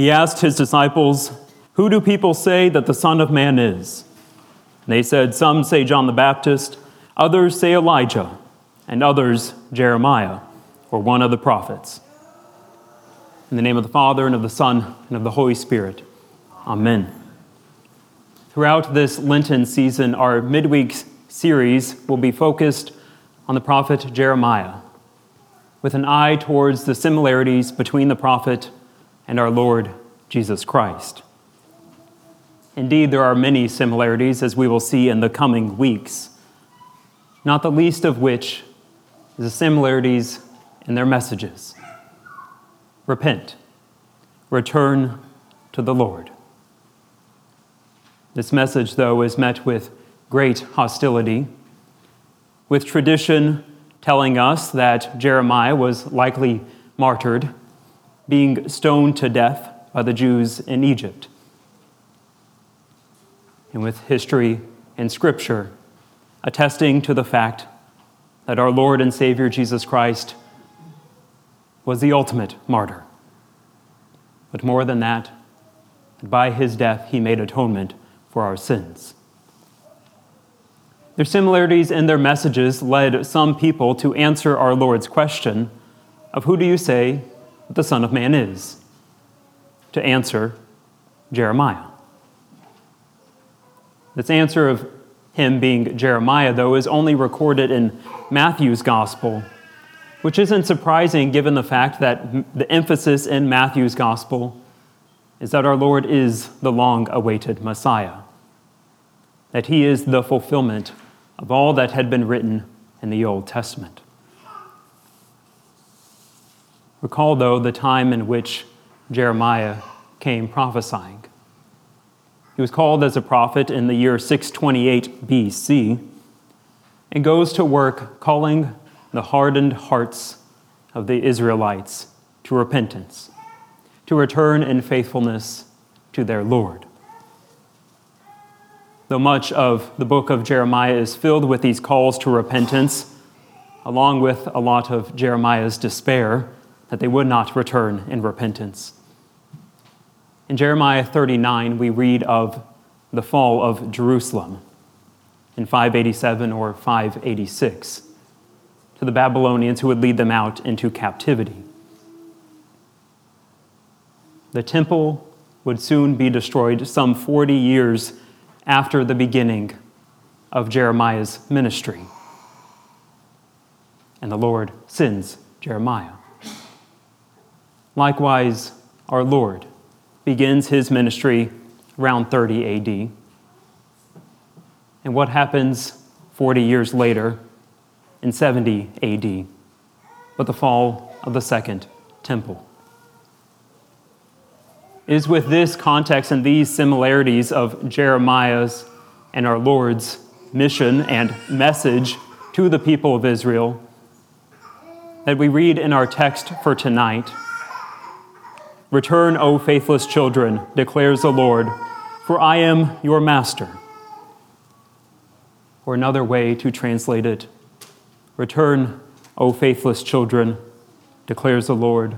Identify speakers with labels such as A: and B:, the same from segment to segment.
A: he asked his disciples, Who do people say that the Son of Man is? And they said, Some say John the Baptist, others say Elijah, and others Jeremiah, or one of the prophets. In the name of the Father, and of the Son, and of the Holy Spirit. Amen. Throughout this Lenten season, our midweek series will be focused on the prophet Jeremiah, with an eye towards the similarities between the prophet and our Lord Jesus Christ. Indeed, there are many similarities, as we will see in the coming weeks, not the least of which is the similarities in their messages. Repent, return to the Lord. This message, though, is met with great hostility, with tradition telling us that Jeremiah was likely martyred being stoned to death by the Jews in Egypt. And with history and scripture attesting to the fact that our Lord and Savior Jesus Christ was the ultimate martyr. But more than that, by his death, he made atonement for our sins. Their similarities in their messages led some people to answer our Lord's question of who do you say the Son of Man is? To answer, Jeremiah. This answer of him being Jeremiah, though, is only recorded in Matthew's Gospel, which isn't surprising given the fact that the emphasis in Matthew's Gospel is that our Lord is the long awaited Messiah, that he is the fulfillment of all that had been written in the Old Testament. Recall, though, the time in which Jeremiah came prophesying. He was called as a prophet in the year 628 BC and goes to work calling the hardened hearts of the Israelites to repentance, to return in faithfulness to their Lord. Though much of the book of Jeremiah is filled with these calls to repentance, along with a lot of Jeremiah's despair, that they would not return in repentance. In Jeremiah 39, we read of the fall of Jerusalem in 587 or 586 to the Babylonians who would lead them out into captivity. The temple would soon be destroyed some 40 years after the beginning of Jeremiah's ministry. And the Lord sends Jeremiah. Likewise, our Lord begins his ministry around 30 AD. And what happens 40 years later in 70 AD? But the fall of the Second Temple. It is with this context and these similarities of Jeremiah's and our Lord's mission and message to the people of Israel that we read in our text for tonight Return, O faithless children, declares the Lord, for I am your master. Or another way to translate it Return, O faithless children, declares the Lord,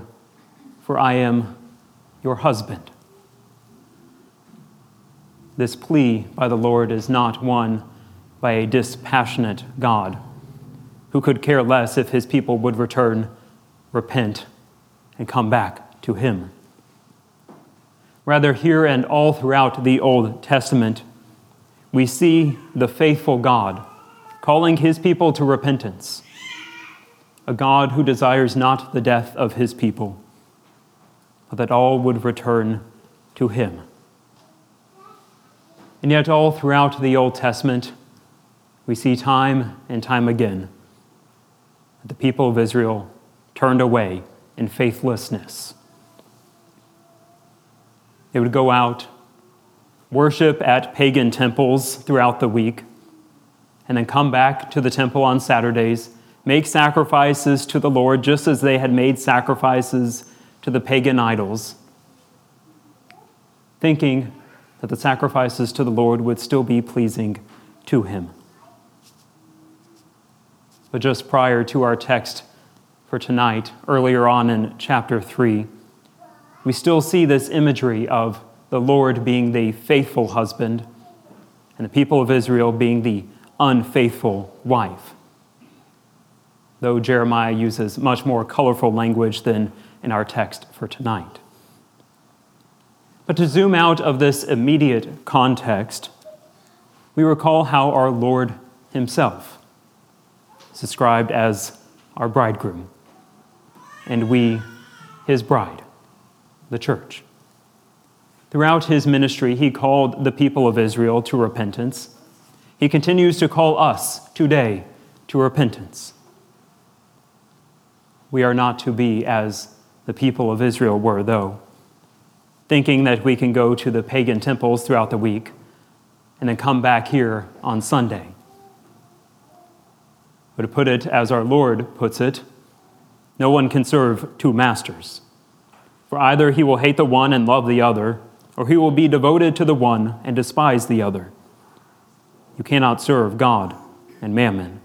A: for I am your husband. This plea by the Lord is not one by a dispassionate God who could care less if his people would return, repent, and come back to him. Rather, here and all throughout the Old Testament, we see the faithful God calling his people to repentance, a God who desires not the death of his people, but that all would return to him. And yet, all throughout the Old Testament, we see time and time again that the people of Israel turned away in faithlessness they would go out, worship at pagan temples throughout the week, and then come back to the temple on Saturdays, make sacrifices to the Lord just as they had made sacrifices to the pagan idols, thinking that the sacrifices to the Lord would still be pleasing to him. But just prior to our text for tonight, earlier on in chapter 3, we still see this imagery of the Lord being the faithful husband and the people of Israel being the unfaithful wife. Though Jeremiah uses much more colorful language than in our text for tonight. But to zoom out of this immediate context, we recall how our Lord Himself is described as our bridegroom, and we, His bride, the church. Throughout His ministry, He called the people of Israel to repentance. He continues to call us today to repentance. We are not to be as the people of Israel were, though thinking that we can go to the pagan temples throughout the week and then come back here on Sunday. But to put it as our Lord puts it, no one can serve two masters. For either he will hate the one and love the other, or he will be devoted to the one and despise the other. You cannot serve God and mammon.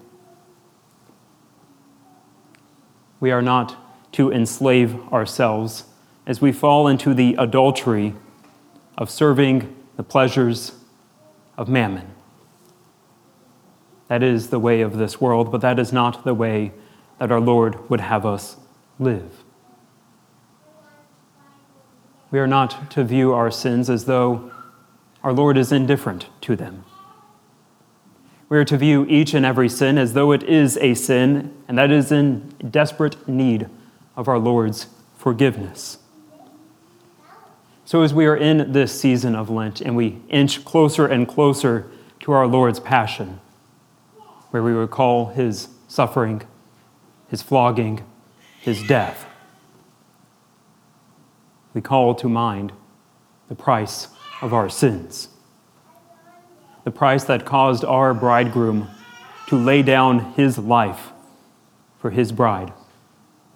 A: We are not to enslave ourselves as we fall into the adultery of serving the pleasures of mammon. That is the way of this world, but that is not the way that our Lord would have us live. We are not to view our sins as though our Lord is indifferent to them. We are to view each and every sin as though it is a sin, and that is in desperate need of our Lord's forgiveness. So, as we are in this season of Lent and we inch closer and closer to our Lord's passion, where we recall his suffering, his flogging, his death, we call to mind the price of our sins. The price that caused our bridegroom to lay down his life for his bride,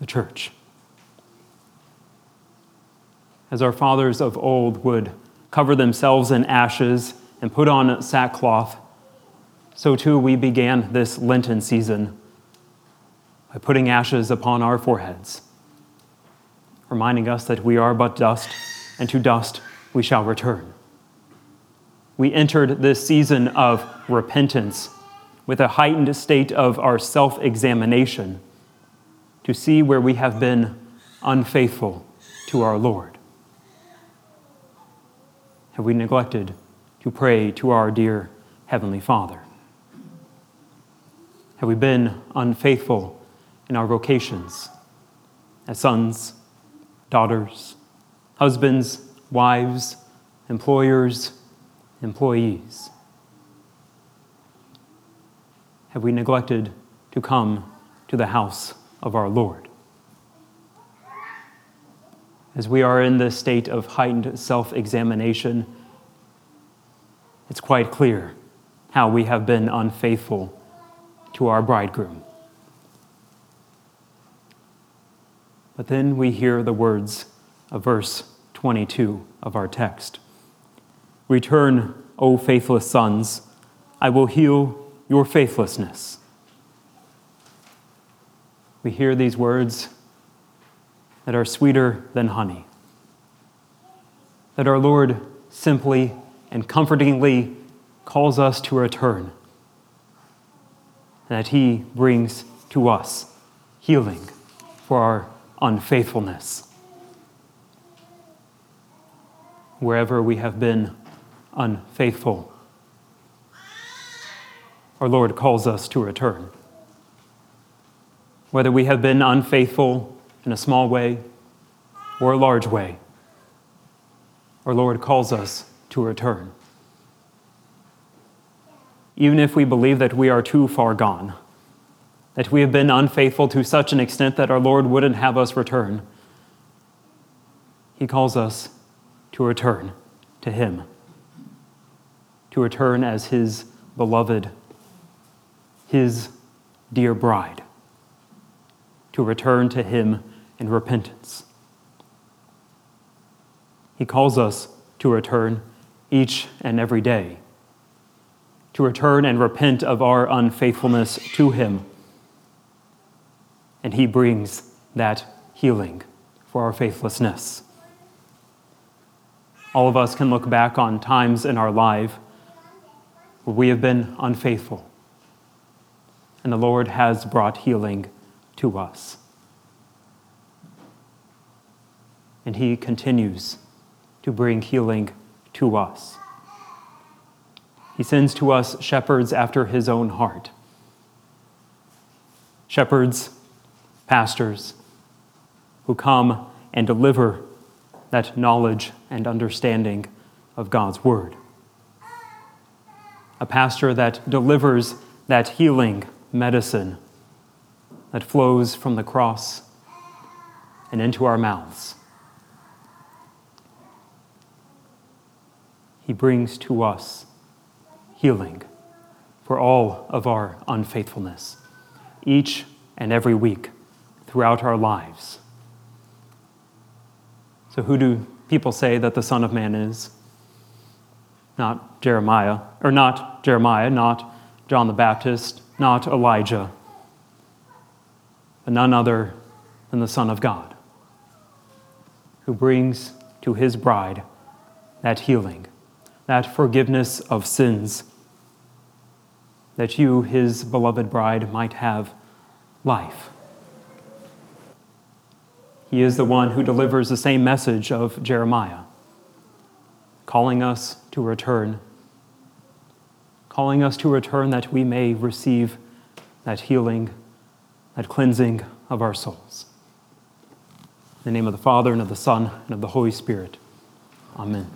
A: the church as our fathers of old would cover themselves in ashes and put on sackcloth, so too we began this Lenten season by putting ashes upon our foreheads, reminding us that we are but dust, and to dust we shall return. We entered this season of repentance with a heightened state of our self examination to see where we have been unfaithful to our Lord have we neglected to pray to our dear Heavenly Father? Have we been unfaithful in our vocations as sons, daughters, husbands, wives, employers, employees? Have we neglected to come to the house of our Lord? as we are in this state of heightened self examination, it's quite clear how we have been unfaithful to our bridegroom. But then we hear the words of verse 22 of our text Return, O faithless sons, I will heal your faithlessness. We hear these words that are sweeter than honey. That our Lord simply and comfortingly calls us to return. That He brings to us healing for our unfaithfulness. Wherever we have been unfaithful, our Lord calls us to return. Whether we have been unfaithful in a small way or a large way. Our Lord calls us to return. Even if we believe that we are too far gone, that we have been unfaithful to such an extent that our Lord wouldn't have us return, He calls us to return to Him, to return as His beloved, His dear bride, to return to Him in repentance. He calls us to return each and every day, to return and repent of our unfaithfulness to Him. And He brings that healing for our faithlessness. All of us can look back on times in our life where we have been unfaithful, and the Lord has brought healing to us. And He continues to bring healing to us. He sends to us shepherds after His own heart shepherds, pastors, who come and deliver that knowledge and understanding of God's Word. A pastor that delivers that healing medicine that flows from the cross and into our mouths. He brings to us healing for all of our unfaithfulness each and every week throughout our lives. So, who do people say that the Son of Man is? Not Jeremiah, or not Jeremiah, not John the Baptist, not Elijah, but none other than the Son of God, who brings to his bride that healing, that forgiveness of sins that you, his beloved bride, might have life. He is the one who delivers the same message of Jeremiah, calling us to return, calling us to return that we may receive that healing, that cleansing of our souls. In the name of the Father, and of the Son, and of the Holy Spirit. Amen.